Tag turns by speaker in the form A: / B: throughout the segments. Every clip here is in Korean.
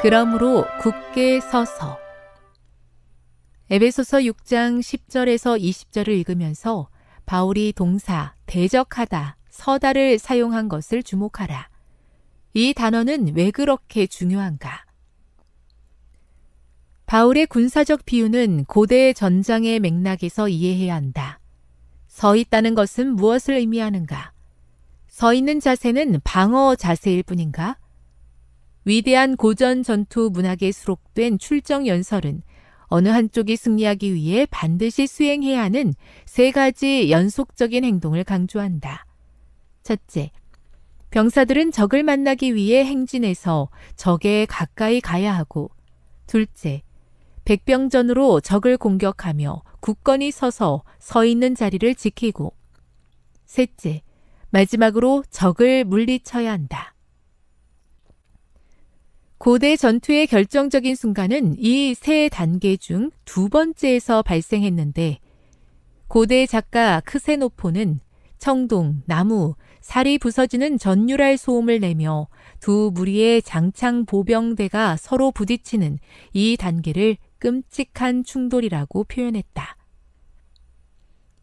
A: 그러므로 굳게 서서 에베소서 6장 10절에서 20절을 읽으면서 바울이 동사 대적하다, 서다를 사용한 것을 주목하라. 이 단어는 왜 그렇게 중요한가? 바울의 군사적 비유는 고대 전장의 맥락에서 이해해야 한다. 서 있다는 것은 무엇을 의미하는가? 서 있는 자세는 방어 자세일 뿐인가? 위대한 고전 전투 문학에 수록된 출정 연설은 어느 한쪽이 승리하기 위해 반드시 수행해야 하는 세 가지 연속적인 행동을 강조한다. 첫째, 병사들은 적을 만나기 위해 행진해서 적에 가까이 가야 하고, 둘째, 백병전으로 적을 공격하며 굳건히 서서 서 있는 자리를 지키고, 셋째, 마지막으로 적을 물리쳐야 한다. 고대 전투의 결정적인 순간은 이 세 단계 중 두 번째에서 발생했는데 고대 작가 크세노포는 청동, 나무, 살이 부서지는 전율할 소음을 내며 두 무리의 장창 보병대가 서로 부딪히는 이 단계를 끔찍한 충돌이라고 표현했다.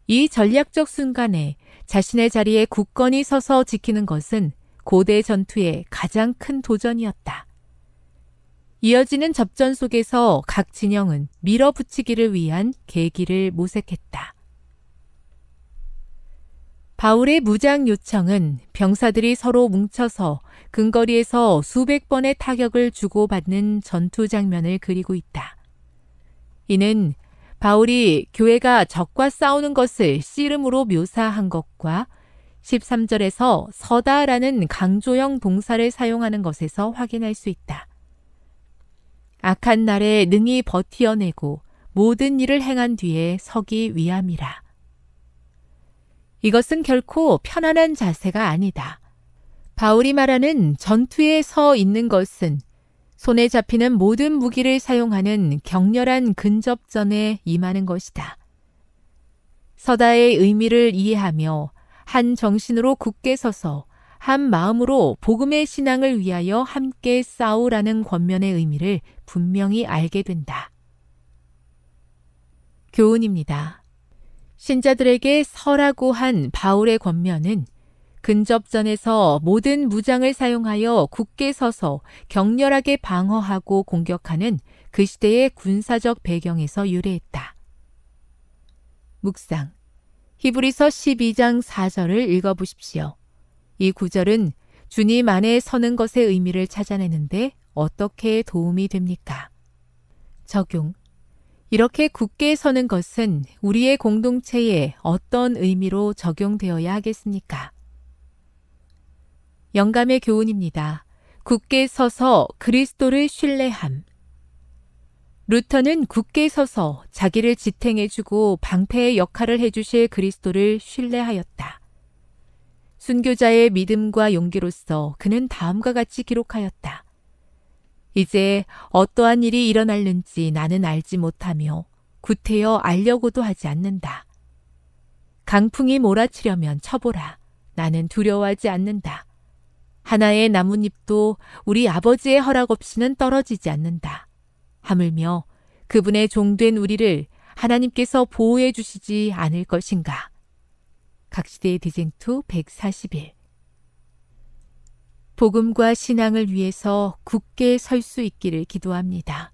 A: 이 전략적 순간에 자신의 자리에 굳건히 서서 지키는 것은 고대 전투의 가장 큰 도전이었다. 이어지는 접전 속에서 각 진영은 밀어붙이기를 위한 계기를 모색했다. 바울의 무장 요청은 병사들이 서로 뭉쳐서 근거리에서 수백 번의 타격을 주고받는 전투 장면을 그리고 있다. 이는 바울이 교회가 적과 싸우는 것을 씨름으로 묘사한 것과 13절에서 서다라는 강조형 동사를 사용하는 것에서 확인할 수 있다. 악한 날에 능히 버티어내고 모든 일을 행한 뒤에 서기 위함이라. 이것은 결코 편안한 자세가 아니다. 바울이 말하는 전투에 서 있는 것은 손에 잡히는 모든 무기를 사용하는 격렬한 근접전에 임하는 것이다. 서다의 의미를 이해하며 한 정신으로 굳게 서서 한 마음으로 복음의 신앙을 위하여 함께 싸우라는 권면의 의미를 분명히 알게 된다. 교훈입니다. 신자들에게 서라고 한 바울의 권면은 근접전에서 모든 무장을 사용하여 굳게 서서 격렬하게 방어하고 공격하는 그 시대의 군사적 배경에서 유래했다. 묵상. 히브리서 12장 4절을 읽어보십시오. 이 구절은 주님 안에 서는 것의 의미를 찾아내는데 어떻게 도움이 됩니까? 적용. 이렇게 굳게 서는 것은 우리의 공동체에 어떤 의미로 적용되어야 하겠습니까? 영감의 교훈입니다. 굳게 서서 그리스도를 신뢰함. 루터는 굳게 서서 자기를 지탱해주고 방패의 역할을 해주실 그리스도를 신뢰하였다. 순교자의 믿음과 용기로서 그는 다음과 같이 기록하였다. 이제 어떠한 일이 일어날는지 나는 알지 못하며 구태여 알려고도 하지 않는다. 강풍이 몰아치려면 쳐보라. 나는 두려워하지 않는다. 하나의 나뭇잎도 우리 아버지의 허락 없이는 떨어지지 않는다. 하물며 그분의 종된 우리를 하나님께서 보호해 주시지 않을 것인가. 각시대의 디쟁투 141 복음과 신앙을 위해서 굳게 설 수 있기를 기도합니다.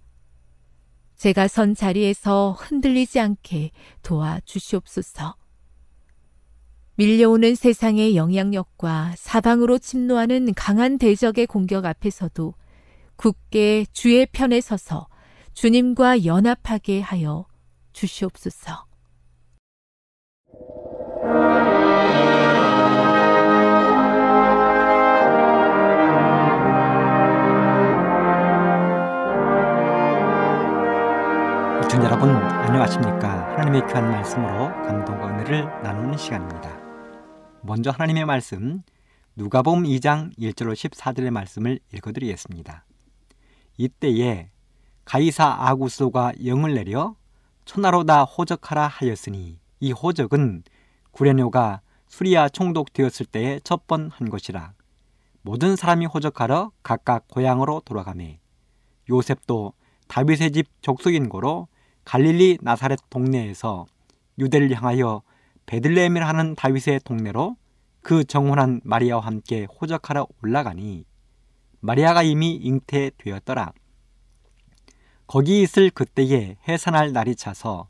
A: 제가 선 자리에서 흔들리지 않게 도와 주시옵소서. 밀려오는 세상의 영향력과 사방으로 침노하는 강한 대적의 공격 앞에서도 굳게 주의 편에 서서 주님과 연합하게 하여 주시옵소서.
B: 애청자 여러분 안녕하십니까? 하나님의 귀한 말씀으로 감동과 은혜를 나누는 시간입니다. 먼저 하나님의 말씀 누가복음 2장 1절로 14절의 말씀을 읽어드리겠습니다. 이때에 가이사 아구스도가 영을 내려 천하로 다 호적하라 하였으니 이 호적은 구레뇨가 수리아 총독되었을 때에 첫 번 한 것이라. 모든 사람이 호적하러 각각 고향으로 돌아가매. 요셉도 다윗의 집 족속인 고로 갈릴리 나사렛 동네에서 유대를 향하여 베들레헴을 하는 다윗의 동네로 그 정혼한 마리아와 함께 호적하러 올라가니 마리아가 이미 잉태되었더라. 거기 있을 그때에 해산할 날이 차서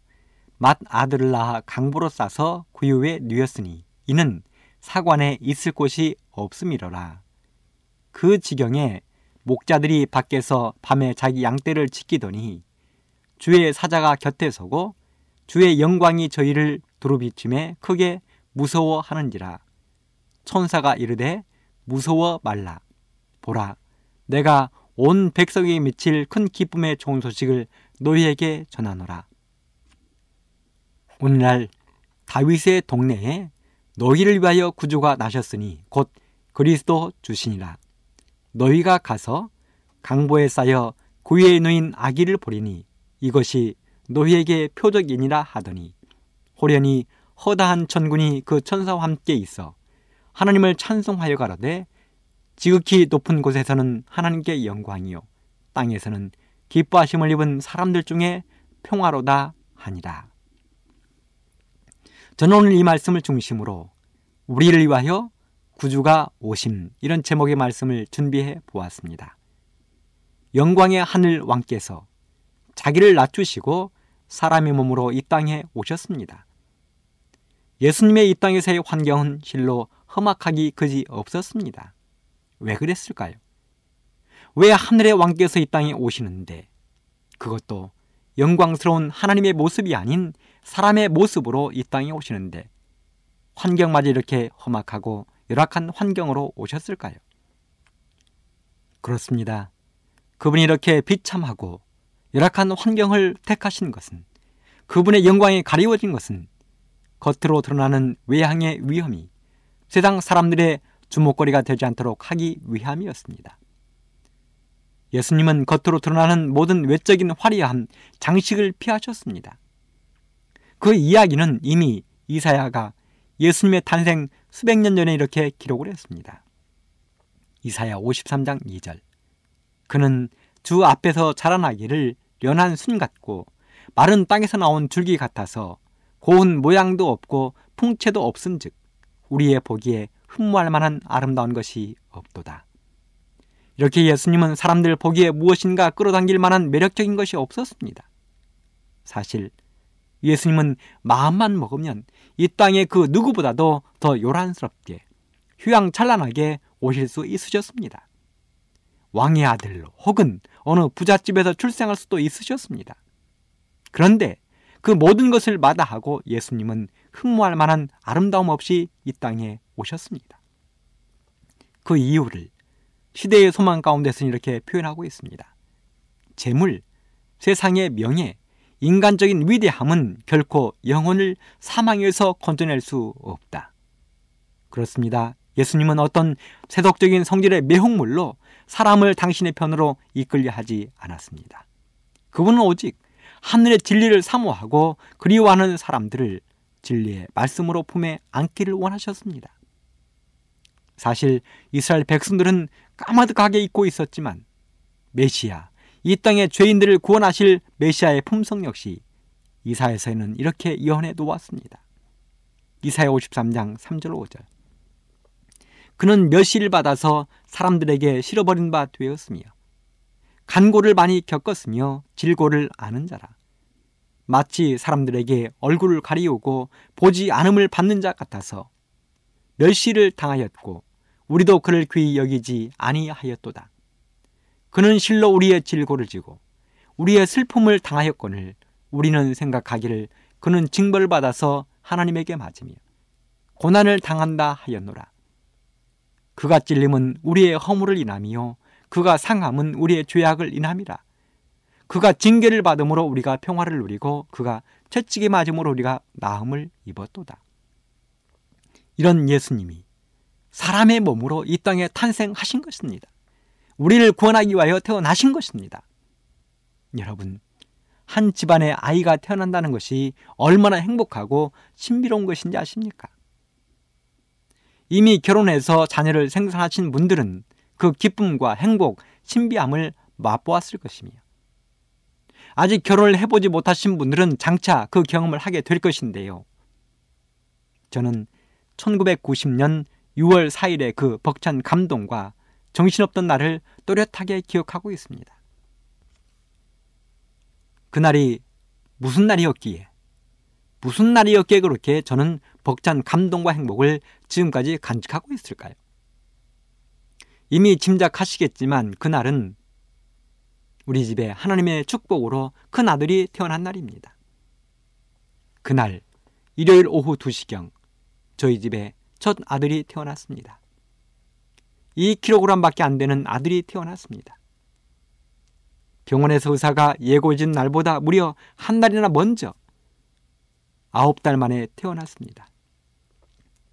B: 맏 아들을 낳아 강부로 싸서 구유에 누였으니 이는 사관에 있을 곳이 없음이러라. 그 지경에 목자들이 밖에서 밤에 자기 양떼를 지키더니 주의 사자가 곁에 서고 주의 영광이 저희를 두루비침에 크게 무서워하는지라. 천사가 이르되 무서워 말라. 보라 내가 온 백성에게 미칠 큰 기쁨의 좋은 소식을 너희에게 전하노라. 오늘날 다윗의 동네에 너희를 위하여 구주가 나셨으니 곧 그리스도 주시니라. 너희가 가서 강보에 쌓여 구유에 놓인 아기를 보리니 이것이 너희에게 표적이니라 하더니 호련히 허다한 천군이 그 천사와 함께 있어 하나님을 찬송하여 가로되 지극히 높은 곳에서는 하나님께 영광이요 땅에서는 기뻐하심을 입은 사람들 중에 평화로다 하니라. 저는 오늘 이 말씀을 중심으로 우리를 위하여 구주가 오심 이런 제목의 말씀을 준비해 보았습니다. 영광의 하늘 왕께서 자기를 낮추시고 사람의 몸으로 이 땅에 오셨습니다. 예수님의 이 땅에서의 환경은 실로 험악하기 그지 없었습니다. 왜 그랬을까요? 왜 하늘의 왕께서 이 땅에 오시는데 그것도 영광스러운 하나님의 모습이 아닌 사람의 모습으로 이 땅에 오시는데 환경마저 이렇게 험악하고 열악한 환경으로 오셨을까요? 그렇습니다. 그분이 이렇게 비참하고 열악한 환경을 택하신 것은 그분의 영광이 가리워진 것은 겉으로 드러나는 외향의 위험이 세상 사람들의 주목거리가 되지 않도록 하기 위함이었습니다. 예수님은 겉으로 드러나는 모든 외적인 화려함, 장식을 피하셨습니다. 그 이야기는 이미 이사야가 예수님의 탄생 수백 년 전에 이렇게 기록을 했습니다. 이사야 53장 2절. 그는 주 앞에서 자라나기를 연한 순 같고 마른 땅에서 나온 줄기 같아서 고운 모양도 없고 풍채도 없은즉 우리의 보기에 흠모할 만한 아름다운 것이 없도다. 이렇게 예수님은 사람들 보기에 무엇인가 끌어당길 만한 매력적인 것이 없었습니다. 사실 예수님은 마음만 먹으면 이 땅의 그 누구보다도 더 요란스럽게 휘황찬란하게 오실 수 있으셨습니다. 왕의 아들 혹은 어느 부잣집에서 출생할 수도 있으셨습니다. 그런데 그 모든 것을 마다하고 예수님은 흠모할 만한 아름다움 없이 이 땅에 오셨습니다. 그 이유를 시대의 소망 가운데서 이렇게 표현하고 있습니다. 재물, 세상의 명예, 인간적인 위대함은 결코 영혼을 사망에서 건져낼 수 없다. 그렇습니다. 예수님은 어떤 세속적인 성질의 매혹물로 사람을 당신의 편으로 이끌려 하지 않았습니다. 그분은 오직 하늘의 진리를 사모하고 그리워하는 사람들을 진리의 말씀으로 품에 안기를 원하셨습니다. 사실 이스라엘 백성들은 까마득하게 잊고 있었지만 메시아, 이 땅의 죄인들을 구원하실 메시아의 품성 역시 이사에서는 이렇게 예언해 놓았습니다. 이사야 53장 3절 5절 그는 멸시를 받아서 사람들에게 실어버린 바 되었으며 간고를 많이 겪었으며 질고를 아는 자라 마치 사람들에게 얼굴을 가리우고 보지 않음을 받는 자 같아서 멸시를 당하였고 우리도 그를 귀히 여기지 아니하였도다. 그는 실로 우리의 질고를 지고 우리의 슬픔을 당하였거늘 우리는 생각하기를 그는 징벌을 받아서 하나님에게 맞으며 고난을 당한다 하였노라. 그가 찔림은 우리의 허물을 인함이요 그가 상함은 우리의 죄악을 인함이라. 그가 징계를 받음으로 우리가 평화를 누리고 그가 채찍에 맞음으로 우리가 나음을 입었도다. 이런 예수님이 사람의 몸으로 이 땅에 탄생하신 것입니다. 우리를 구원하기 위하여 태어나신 것입니다. 여러분, 한 집안에 아이가 태어난다는 것이 얼마나 행복하고 신비로운 것인지 아십니까? 이미 결혼해서 자녀를 생산하신 분들은 그 기쁨과 행복, 신비함을 맛보았을 것이며 아직 결혼을 해보지 못하신 분들은 장차 그 경험을 하게 될 것인데요. 저는 1990년 6월 4일의 그 벅찬 감동과 정신없던 날을 또렷하게 기억하고 있습니다. 그날이 무슨 날이었기에, 무슨 날이었기에 그렇게 저는 벅찬 감동과 행복을 지금까지 간직하고 있을까요? 이미 짐작하시겠지만 그날은 우리 집에 하나님의 축복으로 큰 아들이 태어난 날입니다. 그날 일요일 오후 2시경 저희 집에 첫 아들이 태어났습니다. 2kg밖에 안 되는 아들이 태어났습니다. 병원에서 의사가 예고해준 날보다 무려 한 달이나 먼저 아홉 달 만에 태어났습니다.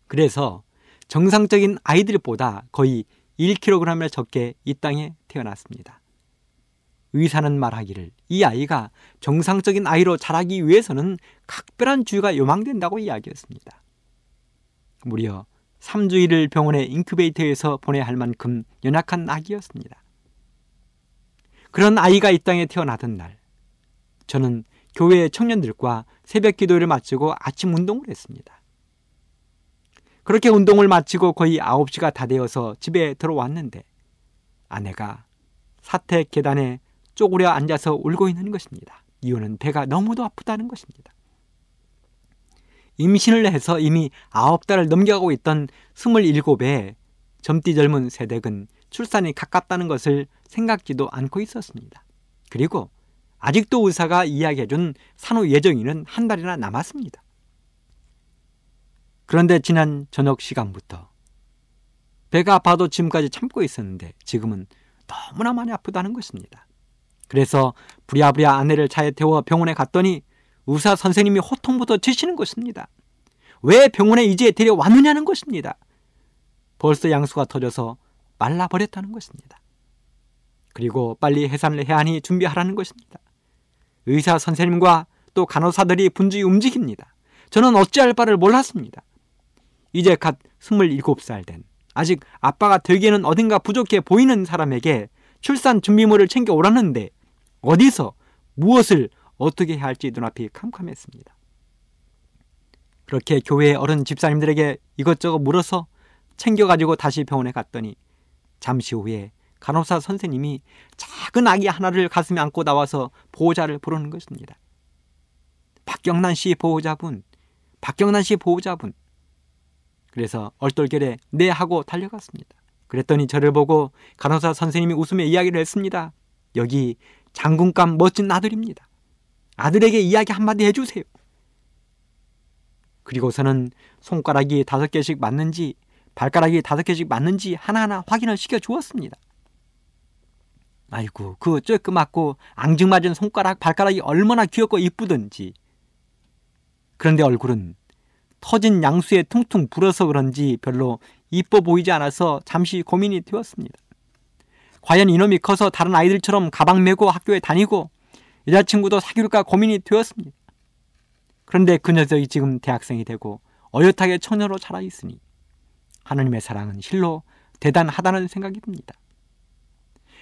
B: 그래서 정상적인 아이들보다 거의 1kg을 적게 이 땅에 태어났습니다. 의사는 말하기를 이 아이가 정상적인 아이로 자라기 위해서는 각별한 주의가 요망된다고 이야기했습니다. 무려 3주일을 병원의 인큐베이터에서 보내야 할 만큼 연약한 아기였습니다. 그런 아이가 이 땅에 태어나던 날, 저는 교회 청년들과 새벽 기도를 마치고 아침 운동을 했습니다. 그렇게 운동을 마치고 거의 9시가 다 되어서 집에 들어왔는데 아내가 사택 계단에 쪼그려 앉아서 울고 있는 것입니다. 이유는 배가 너무도 아프다는 것입니다. 임신을 해서 이미 아홉 달을 넘겨가고 있던 27의 젊디 젊은 세댁은 출산이 가깝다는 것을 생각지도 않고 있었습니다. 그리고 아직도 의사가 이야기해준 산후 예정일은 한 달이나 남았습니다. 그런데 지난 저녁 시간부터 배가 아파도 지금까지 참고 있었는데 지금은 너무나 많이 아프다는 것입니다. 그래서 부랴부랴 아내를 차에 태워 병원에 갔더니 의사 선생님이 호통부터 치시는 것입니다. 왜 병원에 이제 데려왔느냐는 것입니다. 벌써 양수가 터져서 말라버렸다는 것입니다. 그리고 빨리 해산을 해야 하니 준비하라는 것입니다. 의사 선생님과 또 간호사들이 분주히 움직입니다. 저는 어찌할 바를 몰랐습니다. 이제 갓 27살 된 아직 아빠가 되기에는 어딘가 부족해 보이는 사람에게 출산 준비물을 챙겨 오라는데 어디서 무엇을 어떻게 해야 할지 눈앞이 캄캄했습니다. 그렇게 교회 어른 집사님들에게 이것저것 물어서 챙겨가지고 다시 병원에 갔더니 잠시 후에 간호사 선생님이 작은 아기 하나를 가슴에 안고 나와서 보호자를 부르는 것입니다. 박경란 씨 보호자분, 박경란 씨 보호자분. 그래서 얼떨결에 네 하고 달려갔습니다. 그랬더니 저를 보고 간호사 선생님이 웃으며 이야기를 했습니다. 여기 장군감 멋진 아들입니다. 아들에게 이야기 한마디 해주세요. 그리고서는 손가락이 다섯 개씩 맞는지 발가락이 다섯 개씩 맞는지 하나하나 확인을 시켜 주었습니다. 아이고 그 쬐끄맣고 앙증맞은 손가락 발가락이 얼마나 귀엽고 이쁘던지 그런데 얼굴은 터진 양수에 퉁퉁 불어서 그런지 별로 이뻐 보이지 않아서 잠시 고민이 되었습니다. 과연 이놈이 커서 다른 아이들처럼 가방 메고 학교에 다니고 여자친구도 사귈까 고민이 되었습니다. 그런데 그 녀석이 지금 대학생이 되고 어엿하게 처녀로 자라 있으니 하느님의 사랑은 실로 대단하다는 생각이 듭니다.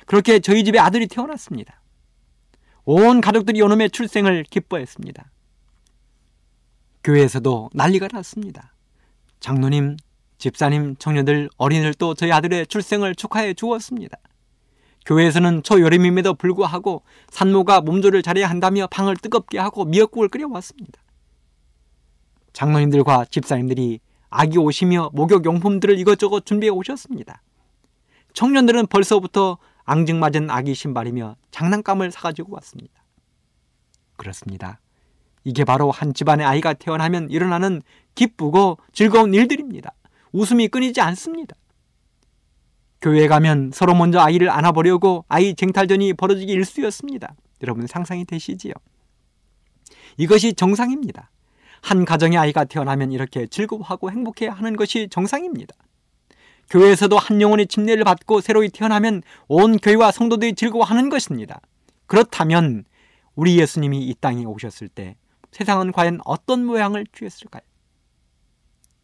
B: 그렇게 저희 집에 아들이 태어났습니다. 온 가족들이 요놈의 출생을 기뻐했습니다. 교회에서도 난리가 났습니다. 장로님, 집사님, 청년들, 어린이들도 저희 아들의 출생을 축하해 주었습니다. 교회에서는 초여름임에도 불구하고 산모가 몸조를 잘해야 한다며 방을 뜨겁게 하고 미역국을 끓여왔습니다. 장로님들과 집사님들이 아기 오시며 목욕 용품들을 이것저것 준비해 오셨습니다. 청년들은 벌써부터 앙증맞은 아기 신발이며 장난감을 사가지고 왔습니다. 그렇습니다. 이게 바로 한 집안의 아이가 태어나면 일어나는 기쁘고 즐거운 일들입니다. 웃음이 끊이지 않습니다. 교회에 가면 서로 먼저 아이를 안아보려고 아이 쟁탈전이 벌어지기 일쑤였습니다. 여러분 상상이 되시지요? 이것이 정상입니다. 한 가정의 아이가 태어나면 이렇게 즐거워하고 행복해 하는 것이 정상입니다. 교회에서도 한 영혼의 침례를 받고 새로이 태어나면 온 교회와 성도들이 즐거워하는 것입니다. 그렇다면 우리 예수님이 이 땅에 오셨을 때 세상은 과연 어떤 모양을 취했을까요?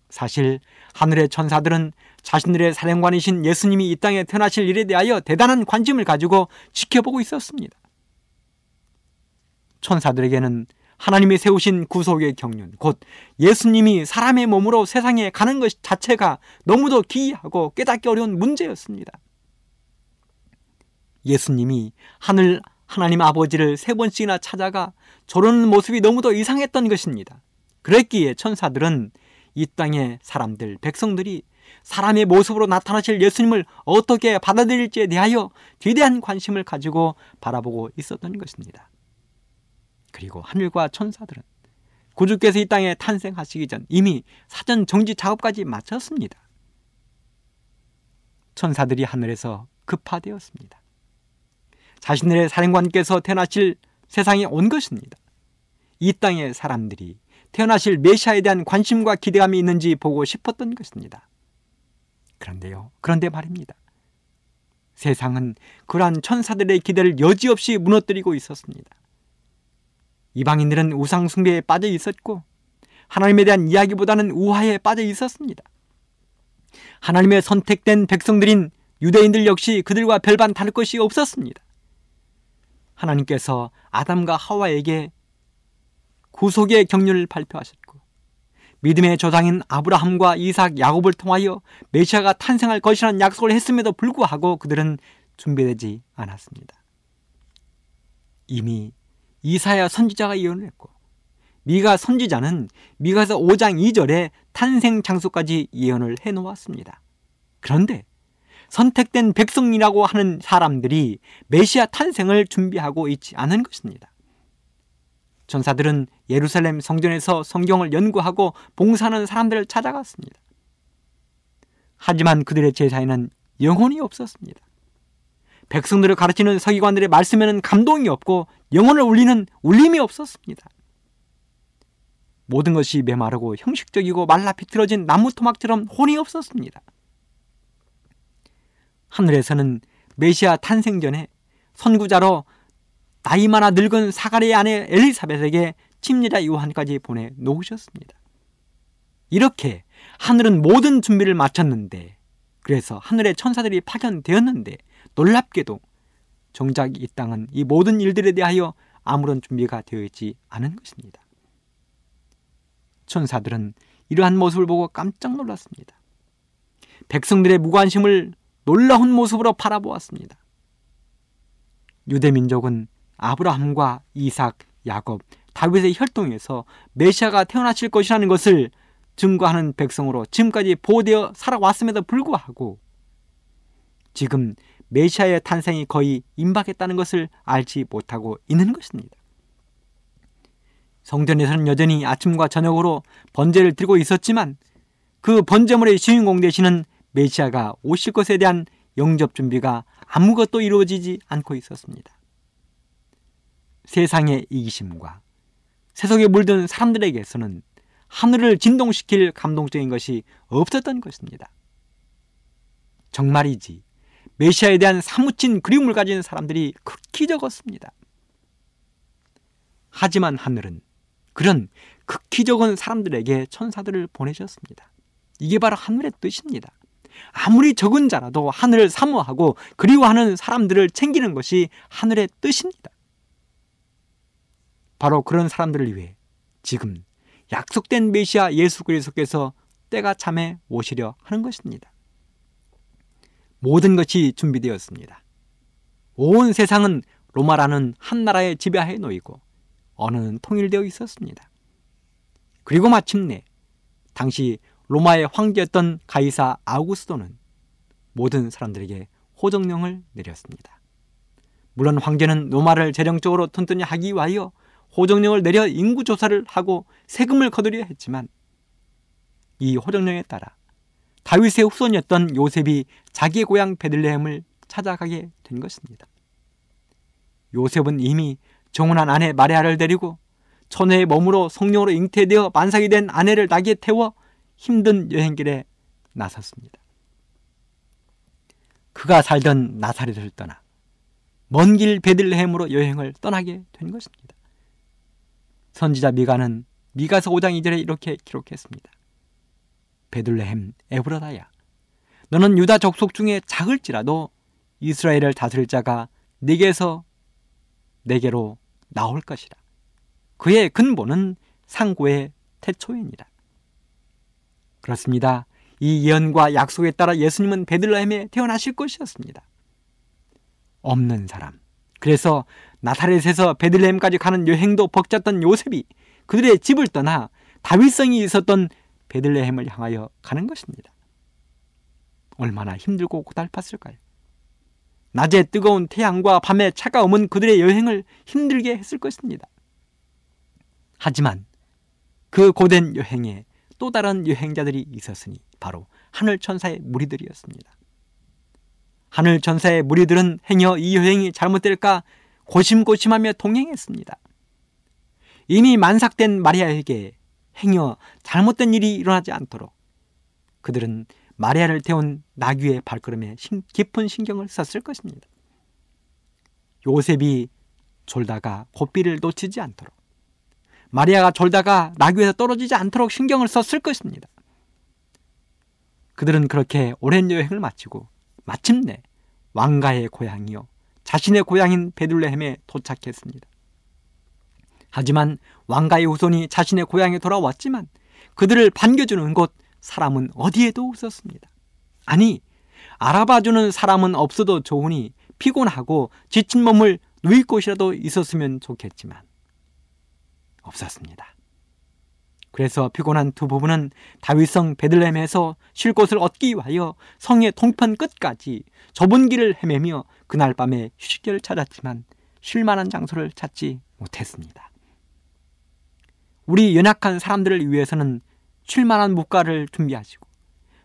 B: 사실 하늘의 천사들은 자신들의 사령관이신 예수님이 이 땅에 태어나실 일에 대하여 대단한 관심을 가지고 지켜보고 있었습니다. 천사들에게는 하나님이 세우신 구속의 경륜, 곧 예수님이 사람의 몸으로 세상에 가는 것 자체가 너무도 기이하고 깨닫기 어려운 문제였습니다. 예수님이 하늘 하나님 아버지를 세 번씩이나 찾아가 저러는 모습이 너무도 이상했던 것입니다. 그랬기에 천사들은 이 땅의 사람들, 백성들이 사람의 모습으로 나타나실 예수님을 어떻게 받아들일지에 대하여 대대한 관심을 가지고 바라보고 있었던 것입니다. 그리고 하늘과 천사들은 구주께서 이 땅에 탄생하시기 전 이미 사전 정지 작업까지 마쳤습니다. 천사들이 하늘에서 급파되었습니다. 자신들의 사령관께서 태어나실 세상에 온 것입니다. 이 땅의 사람들이 태어나실 메시아에 대한 관심과 기대감이 있는지 보고 싶었던 것입니다. 그런데요, 그런데 말입니다. 세상은 그러한 천사들의 기대를 여지없이 무너뜨리고 있었습니다. 이방인들은 우상 숭배에 빠져 있었고 하나님에 대한 이야기보다는 우화에 빠져 있었습니다. 하나님의 선택된 백성들인 유대인들 역시 그들과 별반 다를 것이 없었습니다. 하나님께서 아담과 하와에게 구속의 경륜을 발표하셨고 믿음의 조상인 아브라함과 이삭, 야곱을 통하여 메시아가 탄생할 것이라는 약속을 했음에도 불구하고 그들은 준비되지 않았습니다. 이미 이사야 선지자가 예언을 했고 미가 선지자는 미가서 5장 2절에 탄생 장소까지 예언을 해 놓았습니다. 그런데 선택된 백성이라고 하는 사람들이 메시아 탄생을 준비하고 있지 않은 것입니다. 전사들은 예루살렘 성전에서 성경을 연구하고 봉사하는 사람들을 찾아갔습니다. 하지만 그들의 제사에는 영혼이 없었습니다. 백성들을 가르치는 서기관들의 말씀에는 감동이 없고 영혼을 울리는 울림이 없었습니다. 모든 것이 메마르고 형식적이고 말라 비틀어진 나무 토막처럼 혼이 없었습니다. 하늘에서는 메시아 탄생 전에 선구자로 나이 많아 늙은 사가리의 아내 엘리사벳에게 침례자 요한까지 보내 놓으셨습니다. 이렇게 하늘은 모든 준비를 마쳤는데 그래서 하늘의 천사들이 파견되었는데 놀랍게도 정작 이 땅은 이 모든 일들에 대하여 아무런 준비가 되어 있지 않은 것입니다. 천사들은 이러한 모습을 보고 깜짝 놀랐습니다. 백성들의 무관심을 놀라운 모습으로 바라보았습니다. 유대 민족은 아브라함과 이삭, 야곱, 다윗의 혈통에서 메시아가 태어나실 것이라는 것을 증거하는 백성으로 지금까지 보호되어 살아왔음에도 불구하고 지금 메시아의 탄생이 거의 임박했다는 것을 알지 못하고 있는 것입니다. 성전에서는 여전히 아침과 저녁으로 번제를 들고 있었지만 그 번제물의 주인공 되시는 메시아가 오실 것에 대한 영접 준비가 아무것도 이루어지지 않고 있었습니다. 세상의 이기심과 세속에 물든 사람들에게서는 하늘을 진동시킬 감동적인 것이 없었던 것입니다. 정말이지 메시아에 대한 사무친 그리움을 가진 사람들이 극히 적었습니다. 하지만 하늘은 그런 극히 적은 사람들에게 천사들을 보내셨습니다. 이게 바로 하늘의 뜻입니다. 아무리 적은 자라도 하늘을 사모하고 그리워하는 사람들을 챙기는 것이 하늘의 뜻입니다. 바로 그런 사람들을 위해 지금 약속된 메시아 예수 그리스도께서 때가 참에 오시려 하는 것입니다. 모든 것이 준비되었습니다. 온 세상은 로마라는 한 나라의 지배하에 놓이고 언어는 통일되어 있었습니다. 그리고 마침내 당시 로마의 황제였던 가이사 아우구스도는 모든 사람들에게 호정령을 내렸습니다. 물론 황제는 로마를 재정적으로 튼튼히 하기 위하여 호정령을 내려 인구 조사를 하고 세금을 거두려 했지만 이 호정령에 따라 다윗의 후손이었던 요셉이 자기의 고향 베들레헴을 찾아가게 된 것입니다. 요셉은 이미 정혼한 아내 마리아를 데리고 천혜의 몸으로 성령으로 잉태되어 만삭이 된 아내를 낙에 태워 힘든 여행길에 나섰습니다. 그가 살던 나사렛을 떠나 먼 길 베들레헴으로 여행을 떠나게 된 것입니다. 선지자 미가는 미가서 5장 2절에 이렇게 기록했습니다. 베들레헴 에브라다야 너는 유다 족속 중에 작을지라도 이스라엘을 다스릴 자가 네게서 내게로 나올 것이라. 그의 근본은 상고의 태초이니라. 그렇습니다. 이 예언과 약속에 따라 예수님은 베들레헴에 태어나실 것이었습니다. 없는 사람. 그래서 나사렛에서 베들레헴까지 가는 여행도 벅찼던 요셉이 그들의 집을 떠나 다윗성이 있었던 베들레헴을 향하여 가는 것입니다. 얼마나 힘들고 고달팠을까요? 낮에 뜨거운 태양과 밤에 차가움은 그들의 여행을 힘들게 했을 것입니다. 하지만 그 고된 여행에 또 다른 여행자들이 있었으니 바로 하늘 천사의 무리들이었습니다. 하늘 천사의 무리들은 행여 이 여행이 잘못될까 고심고심하며 동행했습니다. 이미 만삭된 마리아에게 행여 잘못된 일이 일어나지 않도록 그들은 마리아를 태운 나귀의 발걸음에 깊은 신경을 썼을 것입니다. 요셉이 졸다가 고삐를 놓치지 않도록 마리아가 졸다가 나귀에서 떨어지지 않도록 신경을 썼을 것입니다. 그들은 그렇게 오랜 여행을 마치고 마침내 왕가의 고향이요 자신의 고향인 베들레헴에 도착했습니다. 하지만 왕가의 후손이 자신의 고향에 돌아왔지만 그들을 반겨주는 곳 사람은 어디에도 없었습니다. 아니 알아봐주는 사람은 없어도 좋으니 피곤하고 지친 몸을 누일 곳이라도 있었으면 좋겠지만 없었습니다. 그래서 피곤한 두 부부는 다윗성 베들레헴에서 쉴 곳을 얻기 위하여 성의 동편 끝까지 좁은 길을 헤매며 그날 밤에 휴식처를 찾았지만 쉴 만한 장소를 찾지 못했습니다. 우리 연약한 사람들을 위해서는 쉴 만한 묵가를 준비하시고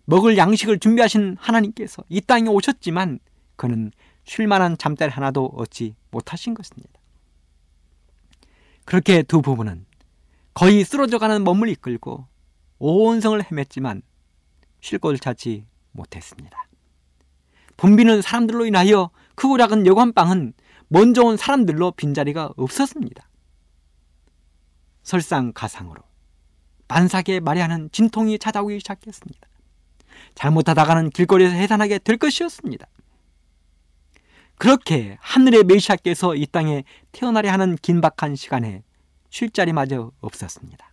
B: 먹을 양식을 준비하신 하나님께서 이 땅에 오셨지만 그는 쉴 만한 잠자리 하나도 얻지 못하신 것입니다. 그렇게 두 부부는 거의 쓰러져가는 몸을 이끌고 온 성을 헤맸지만 쉴 곳을 찾지 못했습니다. 붐비는 사람들로 인하여 크고 작은 여관방은 먼저 온 사람들로 빈자리가 없었습니다. 설상가상으로 반삭에 마리아는 진통이 찾아오기 시작했습니다. 잘못하다가는 길거리에서 해산하게 될 것이었습니다. 그렇게 하늘의 메시아께서 이 땅에 태어나려 하는 긴박한 시간에 쉴 자리마저 없었습니다.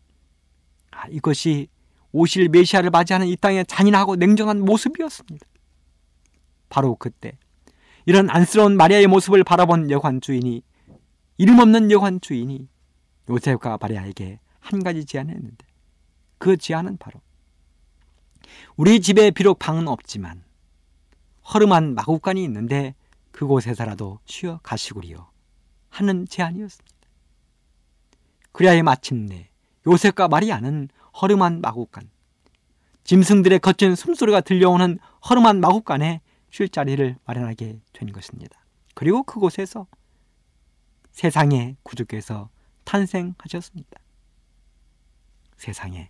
B: 아, 이것이 오실 메시아를 맞이하는 이 땅의 잔인하고 냉정한 모습이었습니다. 바로 그때 이런 안쓰러운 마리아의 모습을 바라본 여관 주인이 이름 없는 여관 주인이 요셉과 마리아에게 한 가지 제안을 했는데 그 제안은 바로 우리 집에 비록 방은 없지만 허름한 마국간이 있는데 그곳에서라도 쉬어 가시구리요 하는 제안이었습니다. 그리하여 마침내 요셉과 마리아는 허름한 마국간 짐승들의 거친 숨소리가 들려오는 허름한 마국간에 쉴 자리를 마련하게 된 것입니다. 그리고 그곳에서 세상의 구주께서 탄생하셨습니다. 세상에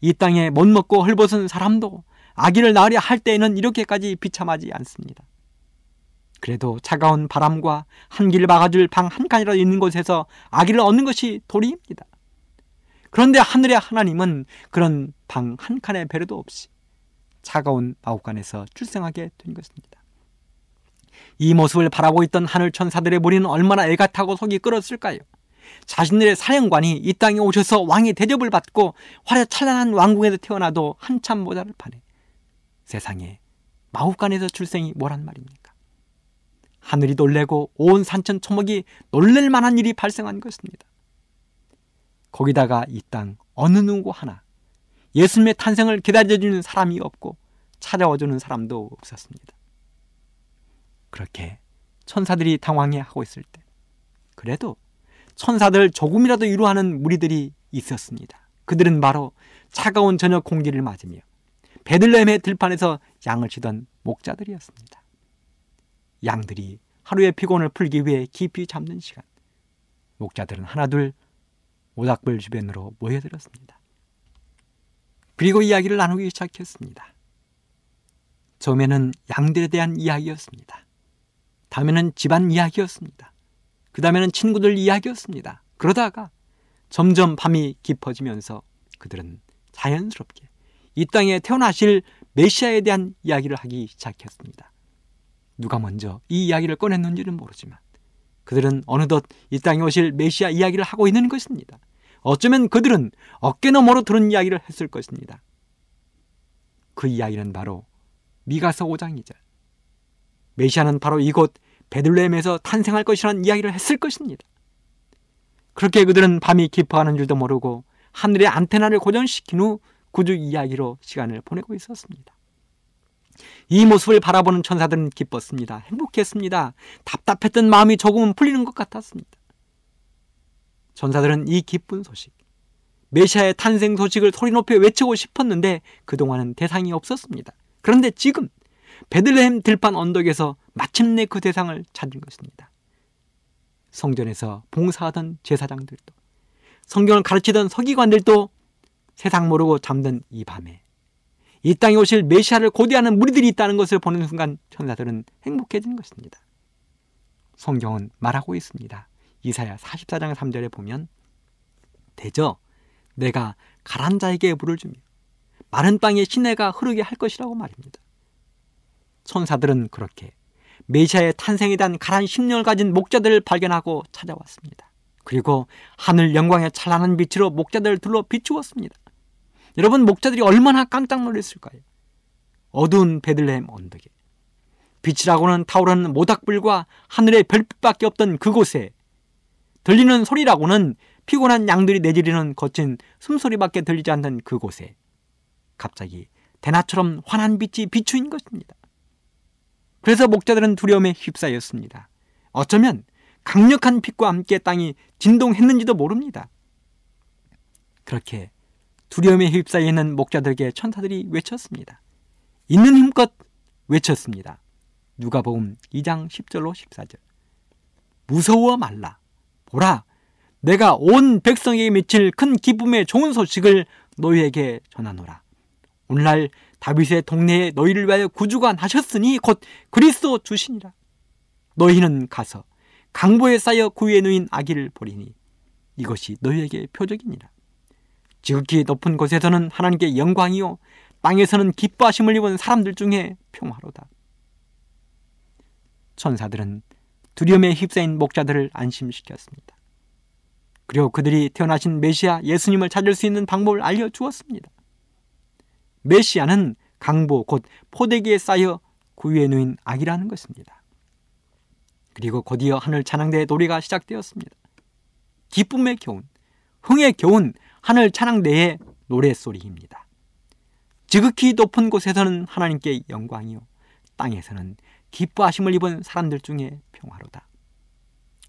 B: 이 땅에 못 먹고 헐벗은 사람도 아기를 낳으려 할 때에는 이렇게까지 비참하지 않습니다. 그래도 차가운 바람과 한기를 막아줄 방 한 칸이라도 있는 곳에서 아기를 얻는 것이 도리입니다. 그런데 하늘의 하나님은 그런 방 한 칸의 배려도 없이 차가운 마옥간에서 출생하게 된 것입니다. 이 모습을 바라고 있던 하늘 천사들의 무리는 얼마나 애가 타고 속이 끓었을까요? 자신들의 사령관이 이 땅에 오셔서 왕의 대접을 받고 화려 찬란한 왕궁에서 태어나도 한참 모자를 파네. 세상에 마법관에서 출생이 뭐란 말입니까? 하늘이 놀래고 온 산천 초목이 놀랄 만한 일이 발생한 것입니다. 거기다가 이 땅 어느 누구 하나 예수님의 탄생을 기다려주는 사람이 없고 찾아와주는 사람도 없었습니다. 그렇게 천사들이 당황해 하고 있을 때 그래도 천사들 조금이라도 위로하는 무리들이 있었습니다. 그들은 바로 차가운 저녁 공기를 맞으며 베들레헴의 들판에서 양을 치던 목자들이었습니다. 양들이 하루의 피곤을 풀기 위해 깊이 잠든 시간 목자들은 하나둘 모닥불 주변으로 모여들었습니다. 그리고 이야기를 나누기 시작했습니다. 처음에는 양들에 대한 이야기였습니다. 다음에는 집안 이야기였습니다. 그 다음에는 친구들 이야기였습니다. 그러다가 점점 밤이 깊어지면서 그들은 자연스럽게 이 땅에 태어나실 메시아에 대한 이야기를 하기 시작했습니다. 누가 먼저 이 이야기를 꺼냈는지는 모르지만 그들은 어느덧 이 땅에 오실 메시아 이야기를 하고 있는 것입니다. 어쩌면 그들은 어깨너머로 들은 이야기를 했을 것입니다. 그 이야기는 바로 미가서 5장 2절. 메시아는 바로 이곳 베들레헴에서 탄생할 것이라는 이야기를 했을 것입니다. 그렇게 그들은 밤이 깊어가는 줄도 모르고 하늘의 안테나를 고정시킨 후 구주 이야기로 시간을 보내고 있었습니다. 이 모습을 바라보는 천사들은 기뻤습니다. 행복했습니다. 답답했던 마음이 조금은 풀리는 것 같았습니다. 천사들은 이 기쁜 소식, 메시아의 탄생 소식을 소리 높여 외치고 싶었는데 그동안은 대상이 없었습니다. 그런데 지금 베들레헴 들판 언덕에서 마침내 그 대상을 찾은 것입니다. 성전에서 봉사하던 제사장들도 성경을 가르치던 서기관들도 세상 모르고 잠든 이 밤에 이 땅에 오실 메시아를 고대하는 무리들이 있다는 것을 보는 순간 천사들은 행복해진 것입니다. 성경은 말하고 있습니다. 이사야 44장 3절에 보면 대저 내가 가란 자에게 물을 주며 마른 땅에 시내가 흐르게 할 것이라고 말입니다. 천사들은 그렇게 메시아의 탄생에 대한 가란 심령을 가진 목자들을 발견하고 찾아왔습니다. 그리고 하늘 영광의 찬란한 빛으로 목자들을 둘러 비추었습니다. 여러분 목자들이 얼마나 깜짝 놀랐을까요? 어두운 베들레헴 언덕에 빛이라고는 타오르는 모닥불과 하늘의 별빛밖에 없던 그곳에 들리는 소리라고는 피곤한 양들이 내지르는 거친 숨소리밖에 들리지 않는 그곳에 갑자기 대낮처럼 환한 빛이 비추인 것입니다. 그래서 목자들은 두려움에 휩싸였습니다. 어쩌면 강력한 빛과 함께 땅이 진동했는지도 모릅니다. 그렇게 두려움에 휩싸여 있는 목자들에게 천사들이 외쳤습니다. 있는 힘껏 외쳤습니다. 누가복음 2장 10절로 14절. 무서워 말라. 보라, 내가 온 백성에게 미칠 큰 기쁨의 좋은 소식을 너희에게 전하노라. 오늘날 다윗의 동네에 너희를 위하여 구주가 나셨으니 곧 그리스도 주시니라. 너희는 가서 강보에 쌓여 구유에 누인 아기를 보리니 이것이 너희에게 표적이니라. 지극히 높은 곳에서는 하나님께 영광이요 땅에서는 기뻐하심을 입은 사람들 중에 평화로다. 천사들은 두려움에 휩싸인 목자들을 안심시켰습니다. 그리고 그들이 태어나신 메시아 예수님을 찾을 수 있는 방법을 알려주었습니다. 메시아는 강보 곧 포대기에 쌓여 구유에 놓인 악이라는 것입니다. 그리고 곧이어 하늘 찬양대의 노래가 시작되었습니다. 기쁨의 교훈, 흥의 교훈, 하늘 찬양대의 노래소리입니다. 지극히 높은 곳에서는 하나님께 영광이요 땅에서는 기뻐하심을 입은 사람들 중에 평화로다.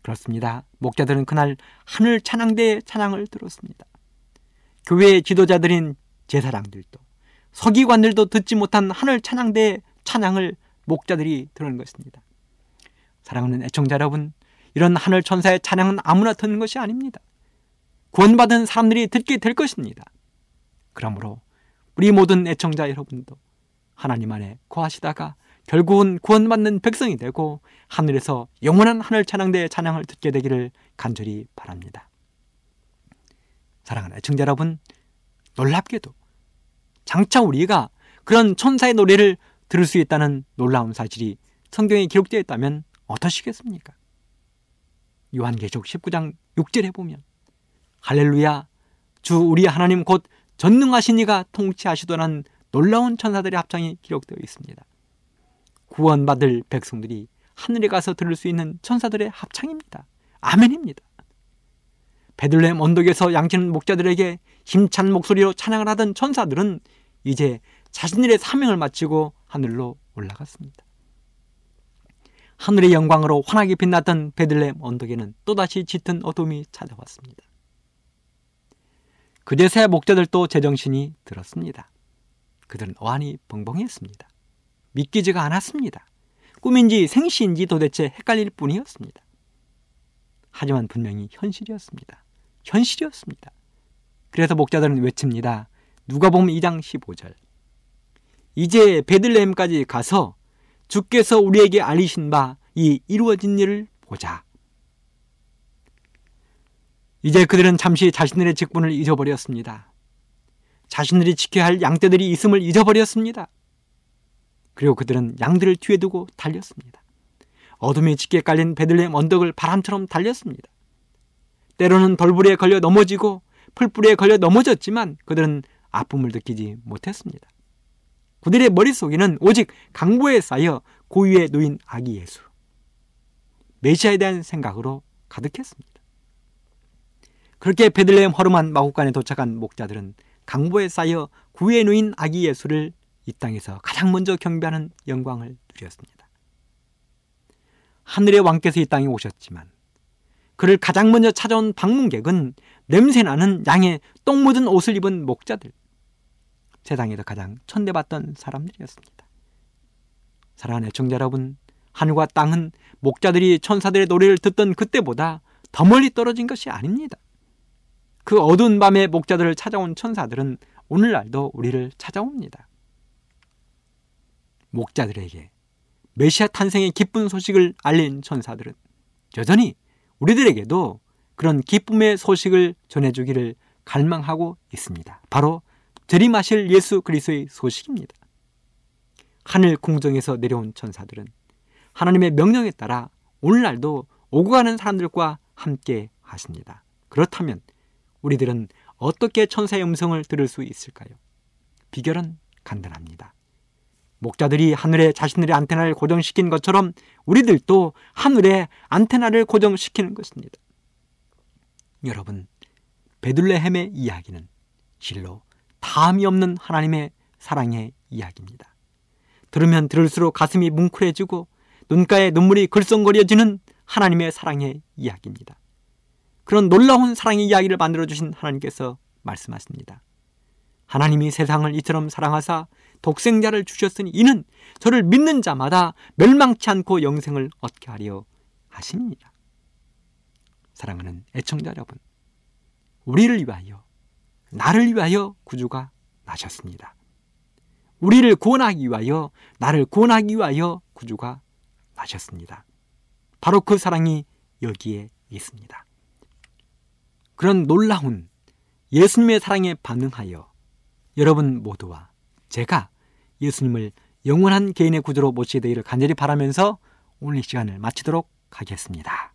B: 그렇습니다. 목자들은 그날 하늘 찬양대의 찬양을 들었습니다. 교회의 지도자들인 제사장들도 서기관들도 듣지 못한 하늘 찬양대의 찬양을 목자들이 들은 것입니다. 사랑하는 애청자 여러분, 이런 하늘 천사의 찬양은 아무나 듣는 것이 아닙니다. 구원받은 사람들이 듣게 될 것입니다. 그러므로 우리 모든 애청자 여러분도 하나님 안에 거하시다가 결국은 구원받는 백성이 되고 하늘에서 영원한 하늘 찬양대의 찬양을 듣게 되기를 간절히 바랍니다. 사랑하는 애청자 여러분, 놀랍게도 장차 우리가 그런 천사의 노래를 들을 수 있다는 놀라운 사실이 성경에 기록되어 있다면 어떠시겠습니까? 요한계시록 19장 6절에 보면 할렐루야 주 우리 하나님 곧 전능하신 이가 통치하시더라는 놀라운 천사들의 합창이 기록되어 있습니다. 구원받을 백성들이 하늘에 가서 들을 수 있는 천사들의 합창입니다. 아멘입니다. 베들레헴 언덕에서 양치는 목자들에게 힘찬 목소리로 찬양을 하던 천사들은 이제 자신들의 사명을 마치고 하늘로 올라갔습니다. 하늘의 영광으로 환하게 빛났던 베들레헴 언덕에는 또다시 짙은 어둠이 찾아왔습니다. 그제서야 목자들도 제정신이 들었습니다. 그들은 어안이 벙벙했습니다. 믿기지가 않았습니다. 꿈인지 생시인지 도대체 헷갈릴 뿐이었습니다. 하지만 분명히 현실이었습니다. 현실이었습니다. 그래서 목자들은 외칩니다. 누가 보면 2장 15절. 이제 베들레헴까지 가서 주께서 우리에게 알리신 바 이 이루어진 일을 보자. 이제 그들은 잠시 자신들의 직분을 잊어버렸습니다. 자신들이 지켜야 할 양떼들이 있음을 잊어버렸습니다. 그리고 그들은 양들을 뒤에 두고 달렸습니다. 어둠에 짙게 깔린 베들레헴 언덕을 바람처럼 달렸습니다. 때로는 돌부리에 걸려 넘어지고 풀뿌리에 걸려 넘어졌지만 그들은 아픔을 느끼지 못했습니다. 그들의 머릿속에는 오직 강보에 쌓여 고유에 놓인 아기 예수, 메시아에 대한 생각으로 가득했습니다. 그렇게 베들레헴 허름한 마국간에 도착한 목자들은 강보에 쌓여 구에 놓인 아기 예수를 이 땅에서 가장 먼저 경배하는 영광을 누렸습니다. 하늘의 왕께서 이 땅에 오셨지만 그를 가장 먼저 찾아온 방문객은 냄새나는 양의 똥 묻은 옷을 입은 목자들, 세상에서 가장 천대받던 사람들이었습니다. 사랑하는 애청자 여러분, 하늘과 땅은 목자들이 천사들의 노래를 듣던 그때보다 더 멀리 떨어진 것이 아닙니다. 그 어두운 밤에 목자들을 찾아온 천사들은 오늘날도 우리를 찾아옵니다. 목자들에게 메시아 탄생의 기쁜 소식을 알린 천사들은 여전히 우리들에게도 그런 기쁨의 소식을 전해주기를 갈망하고 있습니다. 바로 들이마실 예수 그리스도의 소식입니다. 하늘 궁정에서 내려온 천사들은 하나님의 명령에 따라 오늘날도 오고 가는 사람들과 함께 하십니다. 그렇다면 우리들은 어떻게 천사의 음성을 들을 수 있을까요? 비결은 간단합니다. 목자들이 하늘에 자신들의 안테나를 고정시킨 것처럼 우리들도 하늘에 안테나를 고정시키는 것입니다. 여러분, 베들레헴의 이야기는 실로 다음이 없는 하나님의 사랑의 이야기입니다. 들으면 들을수록 가슴이 뭉클해지고 눈가에 눈물이 글썽거려지는 하나님의 사랑의 이야기입니다. 그런 놀라운 사랑의 이야기를 만들어주신 하나님께서 말씀하십니다. 하나님이 세상을 이처럼 사랑하사 독생자를 주셨으니 이는 저를 믿는 자마다 멸망치 않고 영생을 얻게 하려 하십니다. 사랑하는 애청자 여러분, 우리를 위하여 나를 위하여 구주가 나셨습니다. 우리를 구원하기 위하여 나를 구원하기 위하여 구주가 나셨습니다. 바로 그 사랑이 여기에 있습니다. 그런 놀라운 예수님의 사랑에 반응하여 여러분 모두와 제가 예수님을 영원한 개인의 구주로 모시게 되기를 간절히 바라면서 오늘 이 시간을 마치도록 하겠습니다.